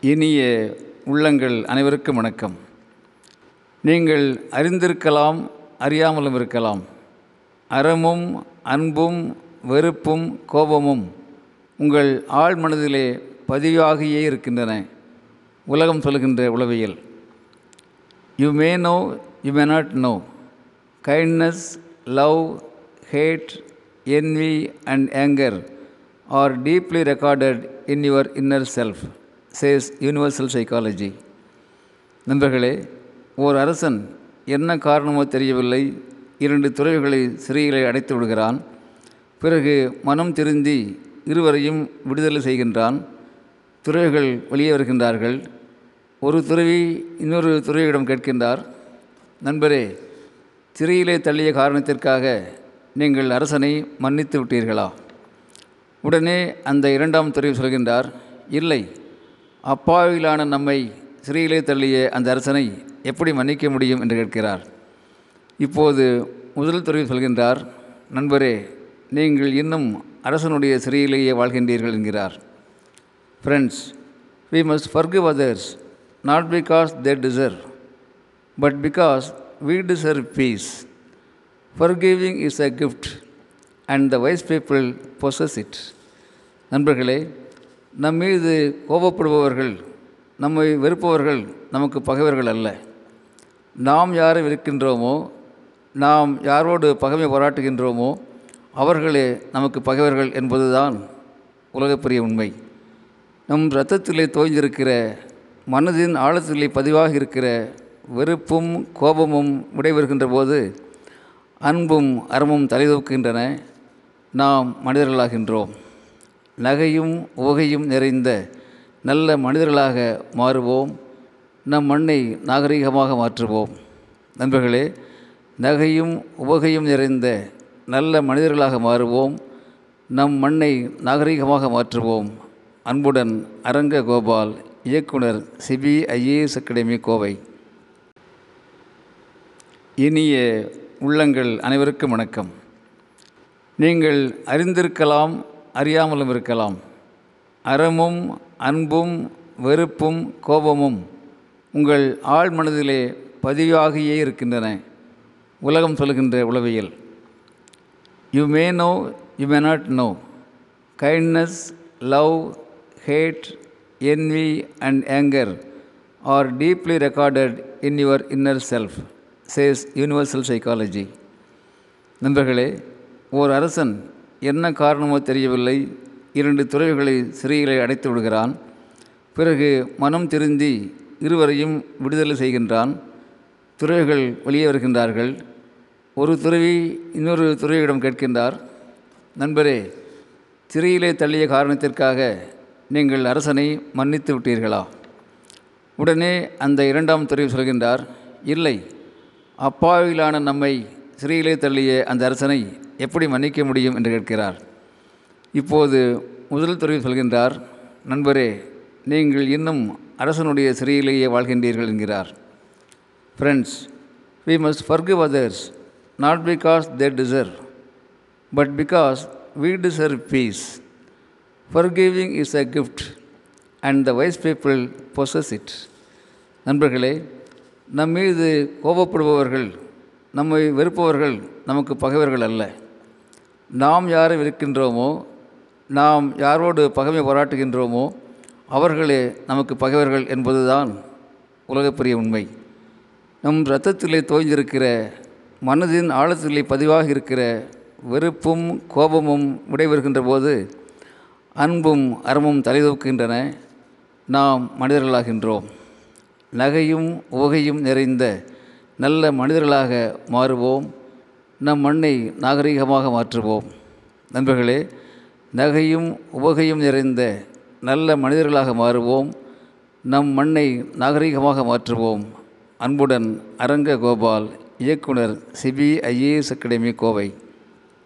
இனிய உள்ளங்கள் அனைவருக்கும் வணக்கம். நீங்கள் அறிந்திருக்கலாம் அறியாமலும் இருக்கலாம். அறமும் அன்பும் வெறுப்பும் கோபமும் உங்கள் ஆழ் மனதிலே பதிவாகியே இருக்கின்றன. உலகம் சொல்கின்ற உளவியல். You may know you may not know kindness love hate envy and anger are deeply recorded in your inner self says universal psychology நண்பர்களே ஓர் அரசன் என்ன காரணமோ தெரியவில்லை. இரண்டு துறவிகளை சிறையிலே அடைத்து விடுகிறான். பிறகு மனம் திருந்தி இருவரையும் விடுதலை செய்கின்றான். துறவிகள் வெளியே வருகின்றார்கள். ஒரு துறவி இன்னொரு துறவியிடம் கேட்கின்றார் நண்பரே சிறையிலே தள்ளிய காரணத்திற்காக நீங்கள் அரசனை மன்னித்து விட்டீர்களா? உடனே அந்த இரண்டாம் துறவி சொல்கின்றார் இல்லை அப்பாவிலான நம்மை சிறையிலே தள்ளிய அந்த அரசனை எப்படி மன்னிக்க முடியும் என்று கேட்கிறார். இப்போது முதல் துறை சொல்கின்றார் நண்பரே நீங்கள் இன்னும் அரசனுடைய சிறையிலேயே வாழ்கின்றீர்கள் என்கிறார். Friends we must forgive others not because they deserve but because we deserve peace forgiving is a gift and the wise people possess it நண்பர்களே நம் மீது கோபப்படுபவர்கள் நம்மை வெறுப்பவர்கள் நமக்கு பகைவர்கள் அல்ல. நாம் யாரை வெறுக்கின்றோமோ நாம் யாரோடு பகைமை பாராட்டுகின்றோமோ அவர்களே நமக்கு பகைவர்கள் என்பதுதான் உலகப்பெரிய உண்மை. நம் இரத்தத்திலே தோய்ந்திருக்கிற மனதின் ஆழத்திலே பதிவாக இருக்கிற வெறுப்பும் கோபமும் விடைபெறுகின்ற போது அன்பும் அறமும் தலைதூக்குகின்றன நாம் மனிதர்களாகின்றோம். நகையும் உவகையும் நிறைந்த நல்ல மனிதர்களாக மாறுவோம். நம் மண்ணை நாகரிகமாக மாற்றுவோம். நண்பர்களே நகையும் உவகையும் நிறைந்த நல்ல மனிதர்களாக மாறுவோம். நம் மண்ணை நாகரிகமாக மாற்றுவோம். அன்புடன் அரங்க கோபால் இயக்குனர் சிபிஐஏஎஸ் அகாடமி கோவை. இனிய உள்ளங்கள் அனைவருக்கும் வணக்கம். நீங்கள் அறிந்திருக்கலாம் அறியாமலும் இருக்கலாம். அறமும் அன்பும் வெறுப்பும் கோபமும் உங்கள் ஆழ் மனதிலே பதிவாகியே இருக்கின்றன. உலகம் சொல்கின்ற உளவியல். You may know you may not know kindness love hate envy and anger are deeply recorded in your inner self says universal psychology நண்பர்களே ஓர் அரசன் என்ன காரணமோ தெரியவில்லை. இரண்டு துறவிகளை சிறையிலே அடைத்து விடுகிறான். பிறகு மனம் திருந்தி இருவரையும் விடுதலை செய்கின்றான். துறவிகள் வெளியே வருகின்றார்கள். ஒரு துறவி இன்னொரு துறவியிடம் கேட்கின்றார் நண்பரே சிறையிலே தள்ளிய காரணத்திற்காக நீங்கள் அரசனை மன்னித்து விட்டீர்களா? உடனே அந்த இரண்டாம் துறவி சொல்கின்றார் இல்லை. அப்பாவிலான நம்மை சிறையிலே தள்ளிய அந்த அரசனை எப்படி மன்னிக்க முடியும் என்று கேட்கிறார். இப்போது முதல் துறையில் சொல்கின்றார் நண்பரே நீங்கள் இன்னும் அரசனுடைய சிறையிலேயே வாழ்கின்றீர்கள் என்கிறார். Friends we must forgive others not because they deserve but because we deserve peace forgiving is a gift and the wise people possess it நண்பர்களே நம் மீது கோபப்படுபவர்கள் நம்மை வெறுப்பவர்கள் நமக்கு பகைவர்கள் அல்ல. நாம் யாரை வெறுக்கின்றோமோ நாம் யாரோடு பகைமை பாராட்டுகின்றோமோ அவர்களே நமக்கு பகைவர்கள் என்பதுதான் உலகப்பெரிய உண்மை. நம் இரத்தத்திலே தோய்ந்திருக்கிற மனதின் ஆழத்திலே பதிவாக இருக்கிற வெறுப்பும் கோபமும் விடைபெறுகின்ற போது அன்பும் அறமும் தலைதூக்குகின்றன. நாம் மனிதர்களாகின்றோம். நகையும் உவகையும் நிறைந்த நல்ல மனிதர்களாக மாறுவோம். நம் மண்ணை நாகரிகமாக மாற்றுவோம். நண்பர்களே நகையும் உவகையும் நிறைந்த நல்ல மனிதர்களாக மாறுவோம். நம் மண்ணை நாகரிகமாக மாற்றுவோம். அன்புடன் அரங்க கோபால் இயக்குனர் சிபிஐஏஎஸ் அகாடமி கோவை.